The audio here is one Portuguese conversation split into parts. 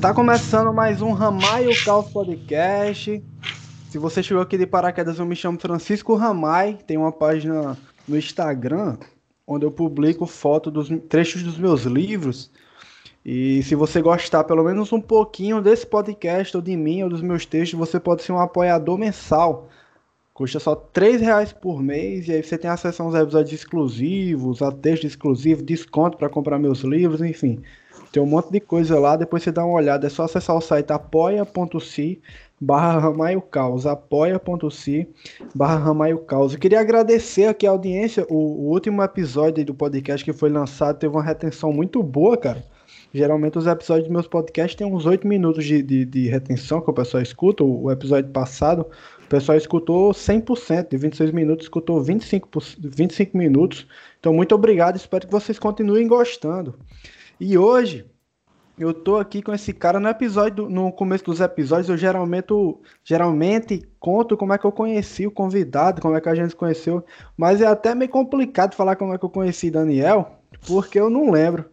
Tá começando mais um Ramaio Caos Podcast. Se você chegou aqui de paraquedas, eu me chamo Francisco Ramai. Tem uma página no Instagram onde eu publico foto dos trechos dos meus livros. E se você gostar pelo menos um pouquinho desse podcast, ou de mim, ou dos meus textos, você pode ser um apoiador mensal. Custa só R$ reais por mês e aí você tem acesso a uns episódios exclusivos, a textos exclusivos, desconto para comprar meus livros, enfim. Tem um monte de coisa lá, depois você dá uma olhada, é só acessar o site apoia.se barra Ramaio Caos, apoia.se barra Ramaio Caos. Eu queria agradecer aqui a audiência, o, o, último episódio do podcast que foi lançado teve uma retenção muito boa, cara. Geralmente os episódios dos meus podcasts têm uns 8 minutos de, de, de retenção que o pessoal escuta, o, o episódio passado pessoal escutou 100%, de 26 minutos, escutou 25, 25 minutos. Então, muito obrigado, espero que vocês continuem gostando. E hoje, eu tô aqui com esse cara no episódio, no começo dos episódios, eu geralmente, geralmente conto como é que eu conheci o convidado, como é que a gente se conheceu, mas é até meio complicado falar como é que eu conheci Daniel, porque eu não lembro.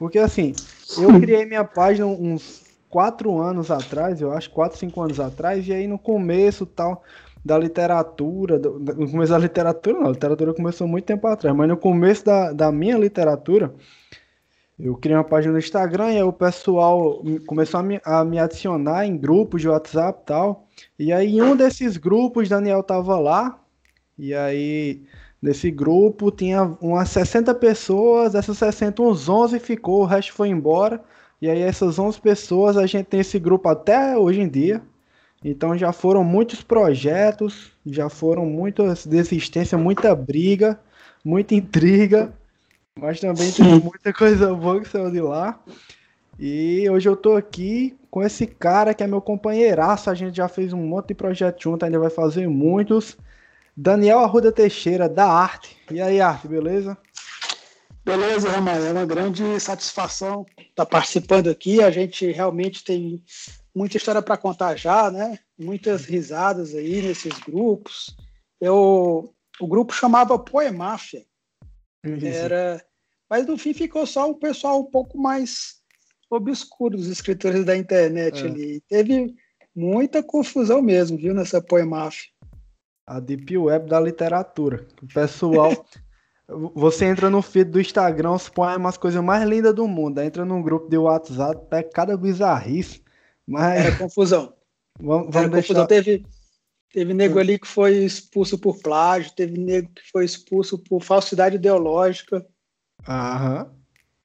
Porque assim, eu criei minha página uns quatro anos atrás, eu acho, quatro, cinco anos atrás, e aí no começo tal da literatura, do, no começo da literatura, não, a literatura começou muito tempo atrás, mas no começo da, da minha literatura, eu criei uma página no Instagram e aí o pessoal começou a me, a me adicionar em grupos de WhatsApp e tal. E aí em um desses grupos, Daniel tava lá, e aí nesse grupo tinha umas 60 pessoas, essas 60, uns 11 ficou, o resto foi embora. E aí essas 11 pessoas, a gente tem esse grupo até hoje em dia. Então já foram muitos projetos, já foram muitas desistências, muita briga, muita intriga, mas também tem muita coisa boa que saiu de lá. E hoje eu tô aqui com esse cara que é meu companheiraço, a gente já fez um monte de projeto junto, ainda vai fazer muitos. Daniel Arruda Teixeira, da Arte. E aí, Arte, beleza? Beleza, Ramal, é uma grande satisfação estar participando aqui. A gente realmente tem muita história para contar já, né? Muitas risadas aí nesses grupos. Eu, o grupo chamava Poemáfia. Era, mas no fim ficou só o pessoal um pouco mais obscuro dos escritores da internet é. ali. Teve muita confusão mesmo, viu, nessa Poemáfia. A Deep Web da literatura. O pessoal Você entra no feed do Instagram, os põe umas coisas mais lindas do mundo. entra num grupo de WhatsApp, pega cada bizarrice. Mas... Era confusão. Vamos, vamos Era deixar... confusão. Teve, teve nego ali que foi expulso por plágio, teve nego que foi expulso por falsidade ideológica. Aham.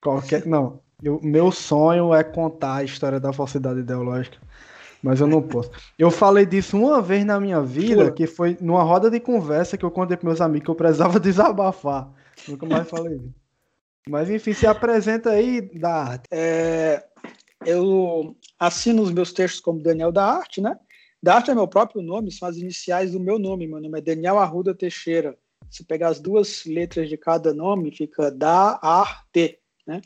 Qualquer. Não. O meu sonho é contar a história da falsidade ideológica mas eu não posso. Eu falei disso uma vez na minha vida, Pô. que foi numa roda de conversa que eu contei para meus amigos que eu precisava desabafar. Nunca mais falei isso. Mas enfim, se apresenta aí da arte. É, eu assino os meus textos como Daniel da Arte, né? Da Arte é meu próprio nome, são as iniciais do meu nome. Meu nome é Daniel Arruda Teixeira. Se pegar as duas letras de cada nome, fica da Arte, né?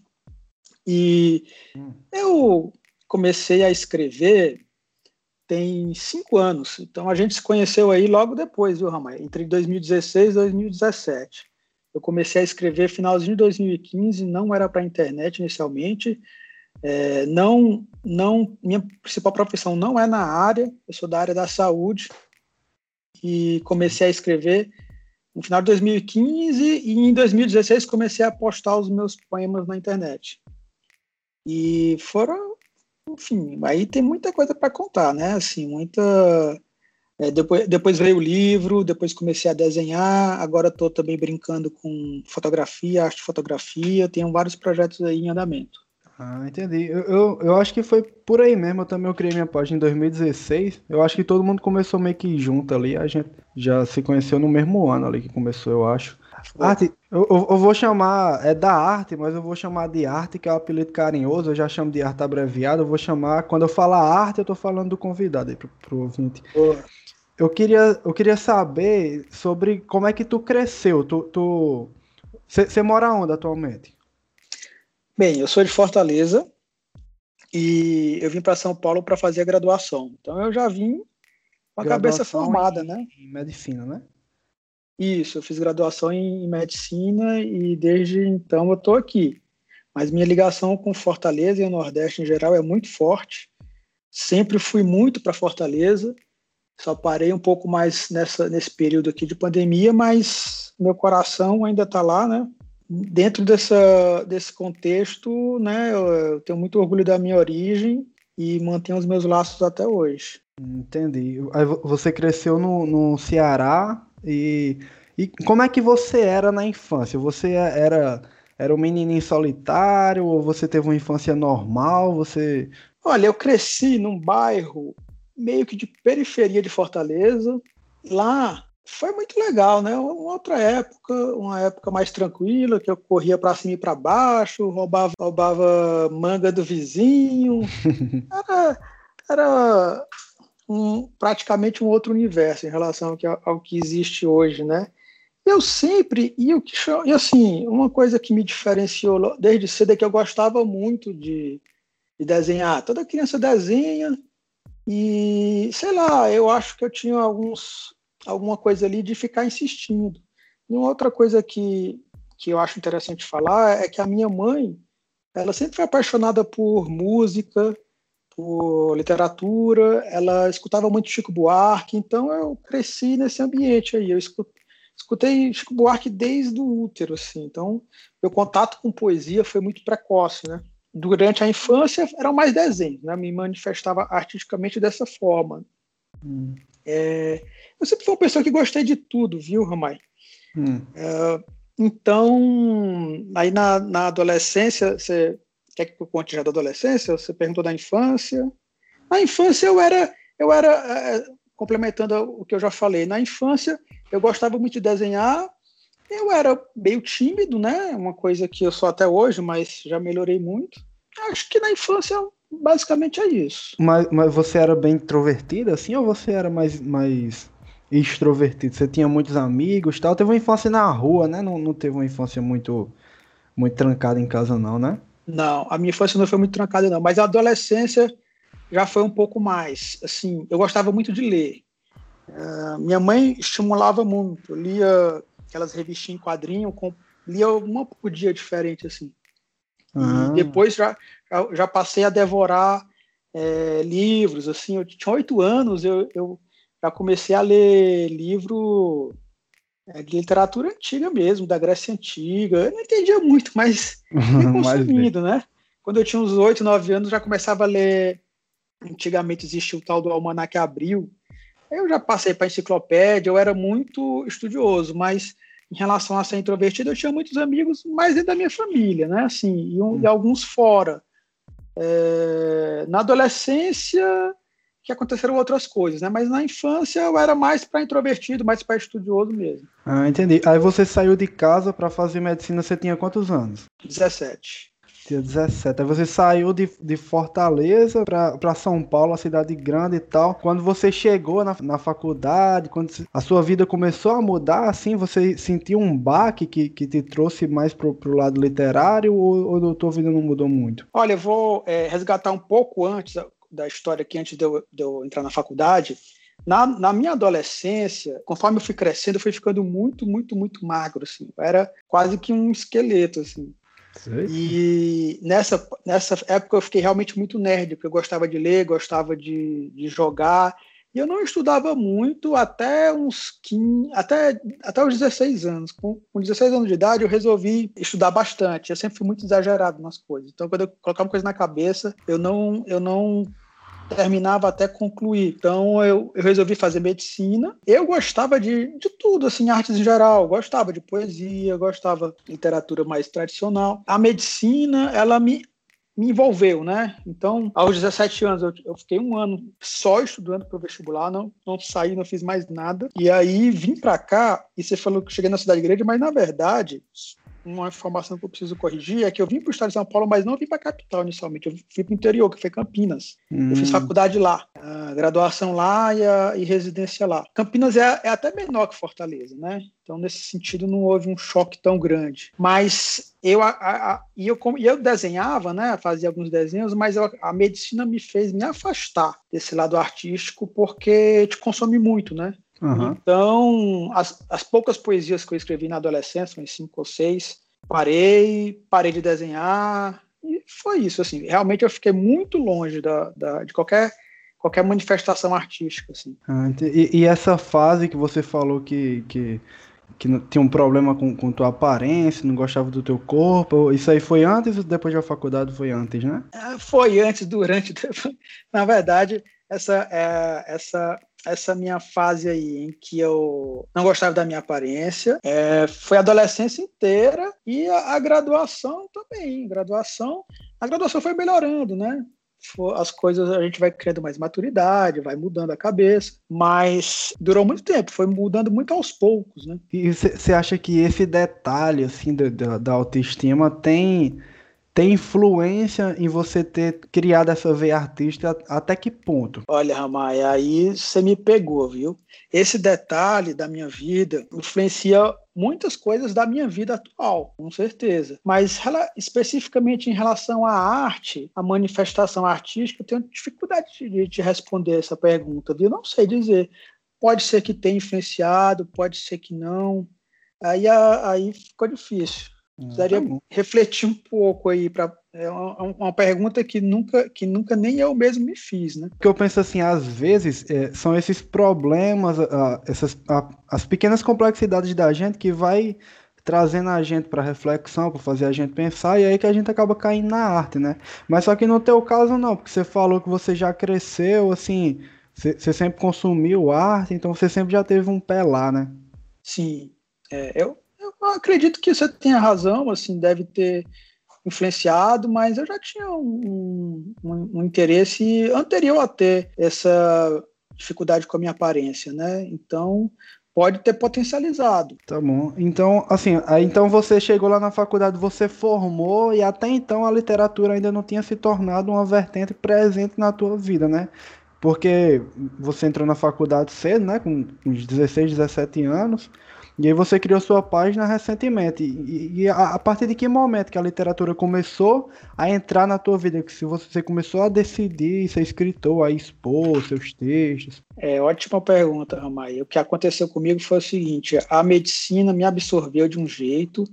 E hum. eu comecei a escrever tem cinco anos. Então a gente se conheceu aí logo depois, viu, Ramai? Entre 2016 e 2017. Eu comecei a escrever finalzinho de 2015, não era para internet inicialmente. É, não, não, minha principal profissão não é na área, eu sou da área da saúde e comecei a escrever no final de 2015 e em 2016 comecei a postar os meus poemas na internet. E foram enfim, aí tem muita coisa para contar, né? Assim, muita. É, depois, depois veio o livro, depois comecei a desenhar, agora estou também brincando com fotografia, arte fotografia, tenho vários projetos aí em andamento. Ah, entendi. Eu, eu, eu, acho que foi por aí mesmo. Eu também eu criei minha página em 2016. Eu acho que todo mundo começou meio que junto ali. A gente já se conheceu no mesmo ano ali que começou, eu acho. Arte, eu, eu, vou chamar, é da arte, mas eu vou chamar de arte, que é o um apelido carinhoso, eu já chamo de arte abreviado, eu vou chamar, quando eu falar arte, eu tô falando do convidado aí pro, pro ouvinte. Eu queria, eu queria saber sobre como é que tu cresceu, tu... tu... Você mora onde atualmente? Bem, eu sou de Fortaleza e eu vim para São Paulo para fazer a graduação. Então eu já vim com a cabeça formada, em, né? Em medicina, né? Isso, eu fiz graduação em medicina e desde então eu estou aqui. Mas minha ligação com Fortaleza e o Nordeste em geral é muito forte. Sempre fui muito para Fortaleza. Só parei um pouco mais nessa, nesse período aqui de pandemia, mas meu coração ainda está lá, né? Dentro dessa, desse contexto, né? Eu, tenho muito orgulho da minha origem e mantenho os meus laços até hoje. Entendi. Aí você cresceu no, no Ceará e, e como é que você era na infância? Você era era um menininho solitário ou você teve uma infância normal? Você Olha, eu cresci num bairro meio que de periferia de Fortaleza. Lá foi muito legal, né? Uma outra época, uma época mais tranquila, que eu corria para cima e para baixo, roubava, roubava manga do vizinho. Era, era um, praticamente um outro universo em relação ao que, ao que existe hoje, né? Eu sempre, e o que e assim, uma coisa que me diferenciou desde cedo é que eu gostava muito de, de desenhar. Toda criança desenha e, sei lá, eu acho que eu tinha alguns, alguma coisa ali de ficar insistindo. E uma outra coisa que, que eu acho interessante falar é que a minha mãe, ela sempre foi apaixonada por música, por literatura, ela escutava muito Chico Buarque, então eu cresci nesse ambiente aí. Eu escutei Chico Buarque desde o útero, assim. Então, meu contato com poesia foi muito precoce, né? Durante a infância eram mais desenhos, né? Me manifestava artisticamente dessa forma. Hum. É, eu sempre fui uma pessoa que gostei de tudo, viu, Ramai? Hum. É, então, aí na, na adolescência, você quer que eu conte já da adolescência? Você perguntou da infância. Na infância eu era, eu era é, complementando o que eu já falei. Na infância eu gostava muito de desenhar. Eu era meio tímido, né? Uma coisa que eu sou até hoje, mas já melhorei muito. Acho que na infância basicamente é isso. Mas, mas você era bem introvertida, assim, ou você era mais, mais extrovertido? Você tinha muitos amigos tal? Teve uma infância na rua, né? Não, não teve uma infância muito, muito trancada em casa, não, né? Não, a minha infância não foi muito trancada, não. Mas a adolescência já foi um pouco mais. Assim, eu gostava muito de ler. Uh, minha mãe estimulava muito. Eu lia aquelas revistinhas em quadrinho, com, lia uma por dia diferente, assim. Ah. E depois já, já, passei a devorar é, livros, assim. Eu tinha oito anos, eu, eu já comecei a ler livro é de literatura antiga mesmo, da Grécia Antiga. Eu não entendia muito, mas consumindo, né? Quando eu tinha uns 8, 9 anos, já começava a ler. Antigamente existia o tal do Almanac Abril. Eu já passei para enciclopédia, eu era muito estudioso, mas em relação a ser introvertido, eu tinha muitos amigos mais dentro da minha família, né? Assim, e, um, e alguns fora. É, na adolescência, que aconteceram outras coisas, né? Mas na infância eu era mais para introvertido, mais para estudioso mesmo. Ah, entendi. Aí você saiu de casa para fazer medicina, você tinha quantos anos? 17. Tinha 17. Aí você saiu de, de Fortaleza para São Paulo, a cidade grande e tal. Quando você chegou na, na faculdade, quando a sua vida começou a mudar, assim, você sentiu um baque que, que te trouxe mais pro, pro lado literário ou, ou a tua vida não mudou muito? Olha, eu vou é, resgatar um pouco antes da história aqui antes de eu, de eu entrar na faculdade. Na, na, minha adolescência, conforme eu fui crescendo, eu fui ficando muito, muito, muito magro, assim. Eu era quase que um esqueleto, assim. E nessa, nessa época eu fiquei realmente muito nerd, porque eu gostava de ler, gostava de, de jogar. E eu não estudava muito até uns 15, até, até os 16 anos. Com, com 16 anos de idade, eu resolvi estudar bastante. Eu sempre fui muito exagerado nas coisas. Então, quando eu colocava uma coisa na cabeça, eu não, eu não terminava até concluir. Então eu, eu resolvi fazer medicina. Eu gostava de, de tudo, assim, artes em geral. Gostava de poesia, gostava de literatura mais tradicional. A medicina, ela me me envolveu, né? Então, aos 17 anos, eu, eu fiquei um ano só estudando para o vestibular, não, não saí, não fiz mais nada. E aí vim para cá, e você falou que cheguei na cidade grande, mas na verdade, uma informação que eu preciso corrigir é que eu vim para o estado de São Paulo, mas não vim para a capital inicialmente. Eu fui para o interior, que foi Campinas. Hum. Eu fiz hum. faculdade lá, graduação lá e, a, e residência lá. Campinas é, é, até menor que Fortaleza, né? Então, nesse sentido, não houve um choque tão grande. Mas eu, a, a, e eu, eu desenhava, né? Fazia alguns desenhos, mas eu, a medicina me fez me afastar desse lado artístico porque te consome muito, né? Uhum. Então, as, as poucas poesias que eu escrevi na adolescência, uns cinco ou seis, parei, parei de desenhar, e foi isso, assim, realmente eu fiquei muito longe da, da de qualquer qualquer manifestação artística, assim. Ah, e, e, essa fase que você falou que, que, que tinha um problema com, com tua aparência, não gostava do teu corpo, isso aí foi antes ou depois da faculdade foi antes, né? É, foi antes, durante, depois. na verdade, essa, é, essa essa minha fase aí em que eu não gostava da minha aparência. É, foi a adolescência inteira e a, a, graduação também. Graduação, a graduação foi melhorando, né? As coisas a gente vai criando mais maturidade, vai mudando a cabeça, mas durou muito tempo, foi mudando muito aos poucos, né? E você acha que esse detalhe assim da, da, da autoestima tem tem influência em você ter criado essa veia artística até que ponto? Olha, Ramai, aí você me pegou, viu? Esse detalhe da minha vida influencia muitas coisas da minha vida atual, com certeza. Mas especificamente em relação à arte, à manifestação artística, eu tenho dificuldade de te responder essa pergunta, viu? Não sei dizer. Pode ser que tenha influenciado, pode ser que não. Aí, aí ficou difícil. Precisaria tá refletir um pouco aí para é uma, uma, pergunta que nunca, que nunca nem eu mesmo me fiz, né? Que eu penso assim, às vezes é, são esses problemas, essas as pequenas complexidades da gente que vai trazendo a gente para reflexão, para fazer a gente pensar, e aí que a gente acaba caindo na arte, né? Mas só que no teu caso não, porque você falou que você já cresceu, assim, você, você sempre consumiu arte, então você sempre já teve um pé lá, né? Sim, é, eu, eu acredito que você tenha razão, assim, deve ter influenciado, mas eu já tinha um, um, um, interesse anterior a ter essa dificuldade com a minha aparência, né? Então pode ter potencializado. Tá bom. Então, assim, então você chegou lá na faculdade, você formou e até então a literatura ainda não tinha se tornado uma vertente presente na tua vida, né? Porque você entrou na faculdade cedo, né? Com uns 16, 17 anos. E aí você criou sua página recentemente. E, e a, a, partir de que momento que a literatura começou a entrar na tua vida? Que se você começou a decidir ser escritor, a expor seus textos? É, ótima pergunta, Ramai. O que aconteceu comigo foi o seguinte: a medicina me absorveu de um jeito.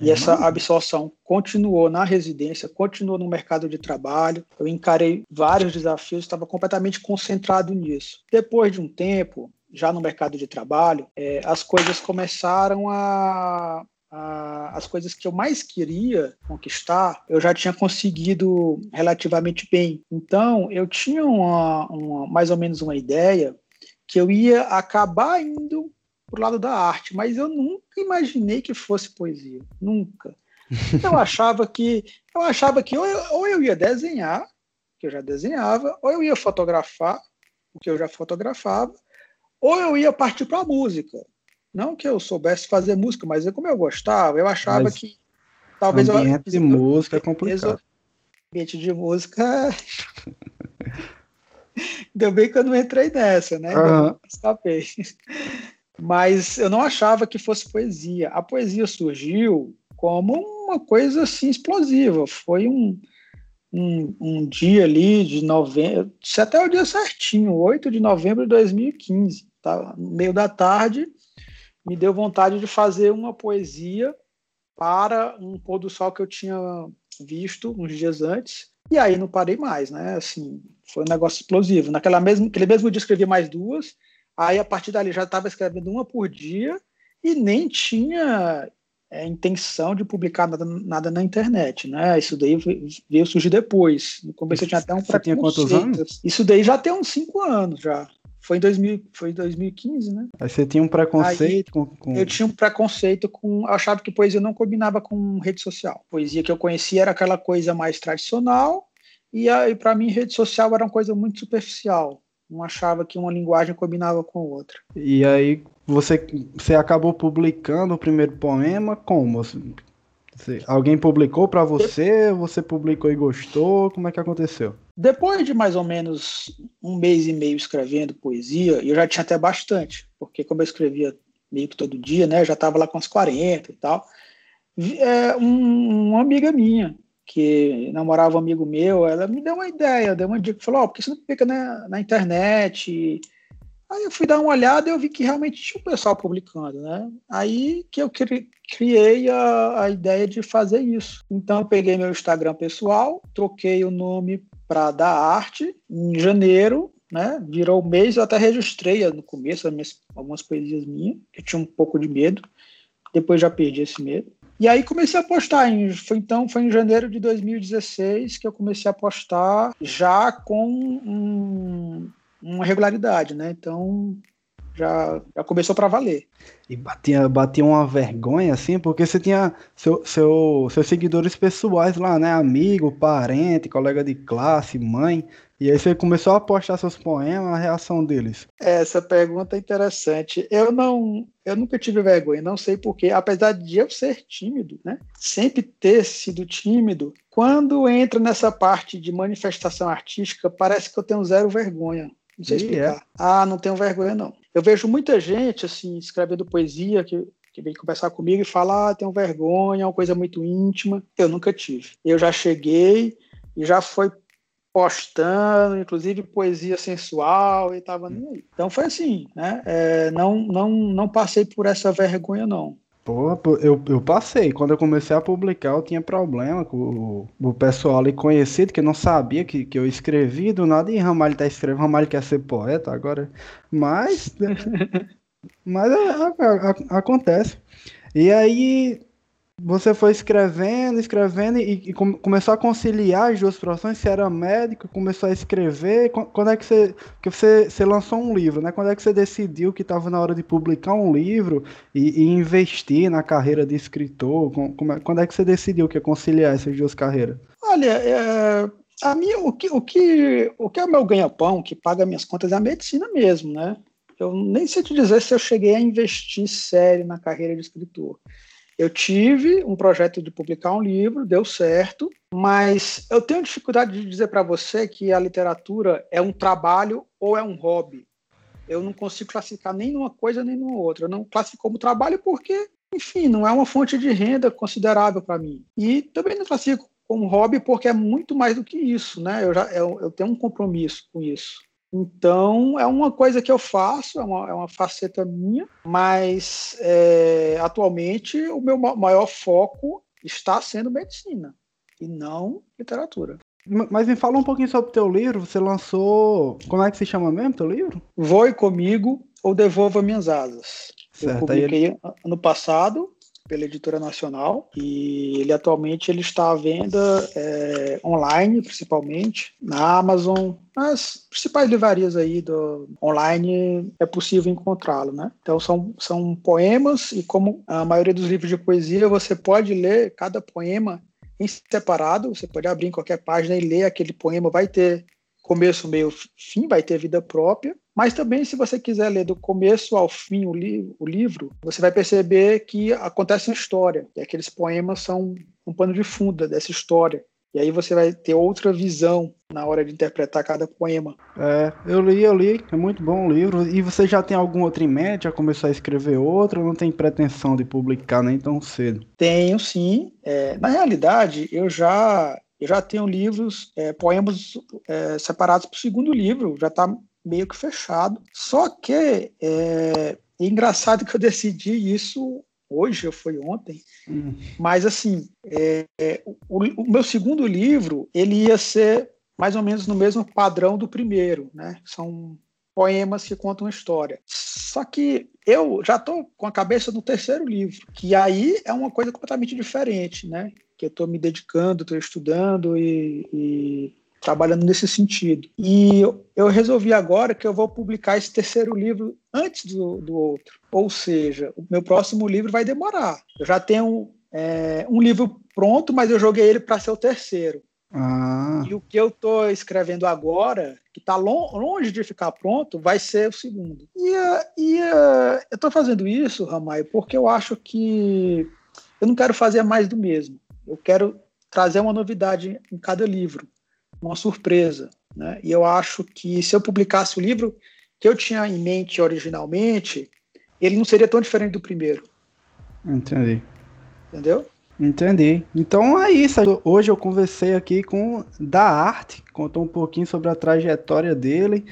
E essa uhum. absorção continuou na residência, continuou no mercado de trabalho. Eu encarei vários desafios, estava completamente concentrado nisso. Depois de um tempo, já no mercado de trabalho, é, as coisas começaram a, a, as coisas que eu mais queria conquistar, eu já tinha conseguido relativamente bem. Então, eu tinha uma, uma, mais ou menos uma ideia que eu ia acabar indo pro lado da arte, mas eu nunca imaginei que fosse poesia, nunca. Eu achava que eu achava que ou eu, ou eu ia desenhar, que eu já desenhava, ou eu ia fotografar, o que eu já fotografava, ou eu ia partir para a música. Não que eu soubesse fazer música, mas é como eu gostava, eu achava mas que talvez ambiente eu, de música é complicado. Ambiente de música. Ainda bem que eu não entrei nessa, né? Uhum. Escapei. Mas eu não achava que fosse poesia. A poesia surgiu como uma coisa assim explosiva. Foi um, um, um dia ali de novembro, até o dia certinho, 8 de novembro de 2015 tá, no meio da tarde, me deu vontade de fazer uma poesia para um pôr do sol que eu tinha visto uns dias antes. E aí não parei mais, né? Assim, foi um negócio explosivo. Naquela mesmo, aquele mesmo dia escrevi mais duas. Aí a partir dali já estava escrevendo uma por dia e nem tinha é, intenção de publicar nada, nada, na internet, né? Isso daí veio surgir depois. No começo eu tinha até um Você tinha quantos anos? Isso daí já tem uns cinco anos já. Foi em 2000, foi 2015, né? Aí você tinha um preconceito com, com, Eu tinha um preconceito com. Eu achava que poesia não combinava com rede social. poesia que eu conhecia era aquela coisa mais tradicional, e, aí para mim, rede social era uma coisa muito superficial. Não achava que uma linguagem combinava com outra. E aí você, você acabou publicando o primeiro poema como? Alguém publicou para você? Você publicou e gostou? Como é que aconteceu? Depois de mais ou menos um mês e meio escrevendo poesia, eu já tinha até bastante, porque como eu escrevia meio que todo dia, né, eu já estava lá com uns 40 e tal. É, um, uma amiga minha, que namorava um amigo meu, ela me deu uma ideia, deu uma dica, falou, oh, por que você não fica na, na internet? Aí eu fui dar uma olhada e eu vi que realmente tinha um pessoal publicando, né? Aí que eu criei a, a ideia de fazer isso. Então eu peguei meu Instagram pessoal, troquei o nome para da arte em janeiro, né? Virou o mês, eu até registrei no começo algumas poesias minhas, que eu tinha um pouco de medo. Depois já perdi esse medo. E aí comecei a postar. Em, foi, então, foi em janeiro de 2016 que eu comecei a postar já com um, uma regularidade, né? Então já, já começou para valer. E batia, batia uma vergonha, assim, porque você tinha seu, seu, seus seguidores pessoais lá, né? Amigo, parente, colega de classe, mãe. E aí você começou a postar seus poemas, a reação deles. Essa pergunta é interessante. Eu não, eu nunca tive vergonha, não sei porquê, apesar de eu ser tímido, né? Sempre ter sido tímido, quando entra nessa parte de manifestação artística, parece que eu tenho zero vergonha. Não sei explicar. É. Ah, não tenho vergonha, não. Eu vejo muita gente, assim, escrevendo poesia, que, que vem conversar comigo e fala, ah, tenho vergonha, é uma coisa muito íntima. Eu nunca tive. Eu já cheguei e já foi postando, inclusive poesia sensual, e tava nem aí. Então foi assim, né? É, não, não, não passei por essa vergonha, não. Pô, eu, eu passei. Quando eu comecei a publicar, eu tinha problema com o, o pessoal ali conhecido, que não sabia que, que eu escrevi do nada, e Ramalho tá escrevendo, Ramalho quer ser poeta agora. Mas. mas a, a, a, acontece. E aí, você foi escrevendo, escrevendo e, e começou a conciliar as duas profissões. Você era médico, começou a escrever. Quando é que você, que você, você lançou um livro, né? Quando é que você decidiu que estava na hora de publicar um livro e, e investir na carreira de escritor? É, quando é que você decidiu que ia conciliar essas duas carreiras? Olha, é, a minha, o que, o que, o que é o meu ganha-pão, que paga minhas contas, é a medicina mesmo, né? Eu nem sei te dizer se eu cheguei a investir sério na carreira de escritor. Eu tive um projeto de publicar um livro, deu certo, mas eu tenho dificuldade de dizer para você que a literatura é um trabalho ou é um hobby. Eu não consigo classificar nem numa coisa nem numa outra. Eu não classifico como trabalho porque, enfim, não é uma fonte de renda considerável para mim. E também não classifico como hobby porque é muito mais do que isso, né? Eu já eu, eu tenho um compromisso com isso. Então, é uma coisa que eu faço, é uma, é uma faceta minha, mas é, atualmente o meu maior foco está sendo medicina e não literatura. Mas me fala um pouquinho sobre o teu livro. Você lançou. Como é que se chama mesmo teu livro? Voe comigo ou devolva minhas asas. Certo, eu publiquei ele... ano passado pela editora nacional e ele atualmente ele está à venda é, online principalmente na Amazon. As principais livrarias aí do online é possível encontrá-lo né? Então são, são poemas e como a maioria dos livros de poesia você pode ler cada poema em separado. Você pode abrir em qualquer página e ler aquele poema. Vai ter começo, meio, fim, vai ter vida própria. Mas também, se você quiser ler do começo ao fim o, li o livro, você vai perceber que acontece uma história. E aqueles poemas são um pano de fundo dessa história. E aí você vai ter outra visão na hora de interpretar cada poema. É, eu li, eu li, é muito bom o livro. E você já tem algum outro em mente? Já começou a escrever outro ou não tem pretensão de publicar nem tão cedo? Tenho sim. É, na realidade, eu já eu já tenho livros, é, poemas é, separados para o segundo livro, já está meio que fechado. Só que é, é, engraçado que eu decidi isso hoje, ou foi ontem, hum. mas assim, é, é, o, o, meu segundo livro, ele ia ser mais ou menos no mesmo padrão do primeiro, né? São poemas que contam história. Só que eu já estou com a cabeça no terceiro livro, que aí é uma coisa completamente diferente, né? que eu estou me dedicando, estou estudando e, e, trabalhando nesse sentido. E eu resolvi agora que eu vou publicar esse terceiro livro antes do, do outro. Ou seja, o meu próximo livro vai demorar. Eu já tenho é, um livro pronto, mas eu joguei ele para ser o terceiro. Ah. E o que eu estou escrevendo agora, que está longe de ficar pronto, vai ser o segundo. E, e eu estou fazendo isso, Ramai, porque eu acho que eu não quero fazer mais do mesmo. Eu quero trazer uma novidade em cada livro, uma surpresa. Né? E eu acho que se eu publicasse o livro que eu tinha em mente originalmente, ele não seria tão diferente do primeiro. Entendi. Entendeu? Entendi. Então é isso. Hoje eu conversei aqui com da arte, contou um pouquinho sobre a trajetória dele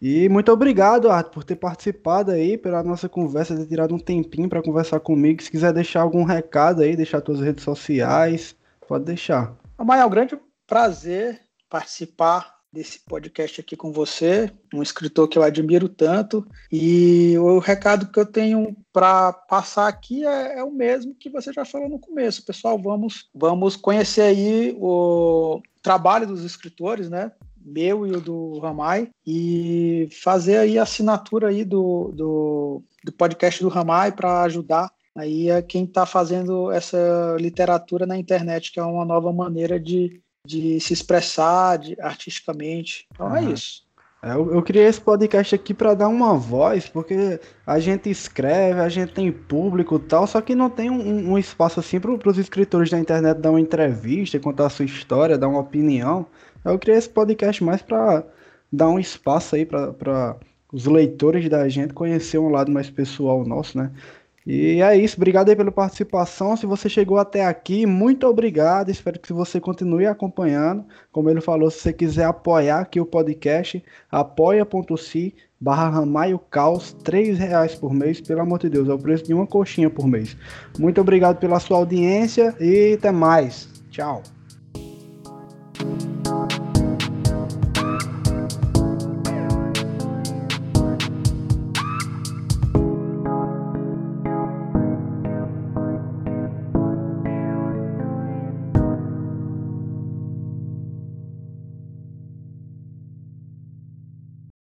E muito obrigado, Arthur, por ter participado aí, pela nossa conversa, ter tirado um tempinho para conversar comigo. Se quiser deixar algum recado aí, deixar suas redes sociais, pode deixar. Amanhã é um grande prazer participar desse podcast aqui com você, um escritor que eu admiro tanto. E o recado que eu tenho para passar aqui é, é, o mesmo que você já falou no começo. Pessoal, vamos, vamos conhecer aí o trabalho dos escritores, né? Meu e o do Ramai, e fazer aí a assinatura aí do, do, do podcast do Ramai para ajudar aí a quem está fazendo essa literatura na internet, que é uma nova maneira de de se expressar de, artisticamente. Então uhum. é isso. É, eu, eu, criei esse podcast aqui para dar uma voz, porque a gente escreve, a gente tem público e tal, só que não tem um, um espaço assim para os escritores da internet dar uma entrevista, contar a sua história, dar uma opinião. Eu criei esse podcast mais para dar um espaço aí para os leitores da gente conhecer um lado mais pessoal nosso, né? E é isso, obrigado aí pela participação. Se você chegou até aqui, muito obrigado. Espero que você continue acompanhando. Como ele falou, se você quiser apoiar aqui o podcast, apoia.se barra Ramaio Caos, três reais por mês, pelo amor de Deus, é o preço de uma coxinha por mês. Muito obrigado pela sua audiência e até mais. Tchau.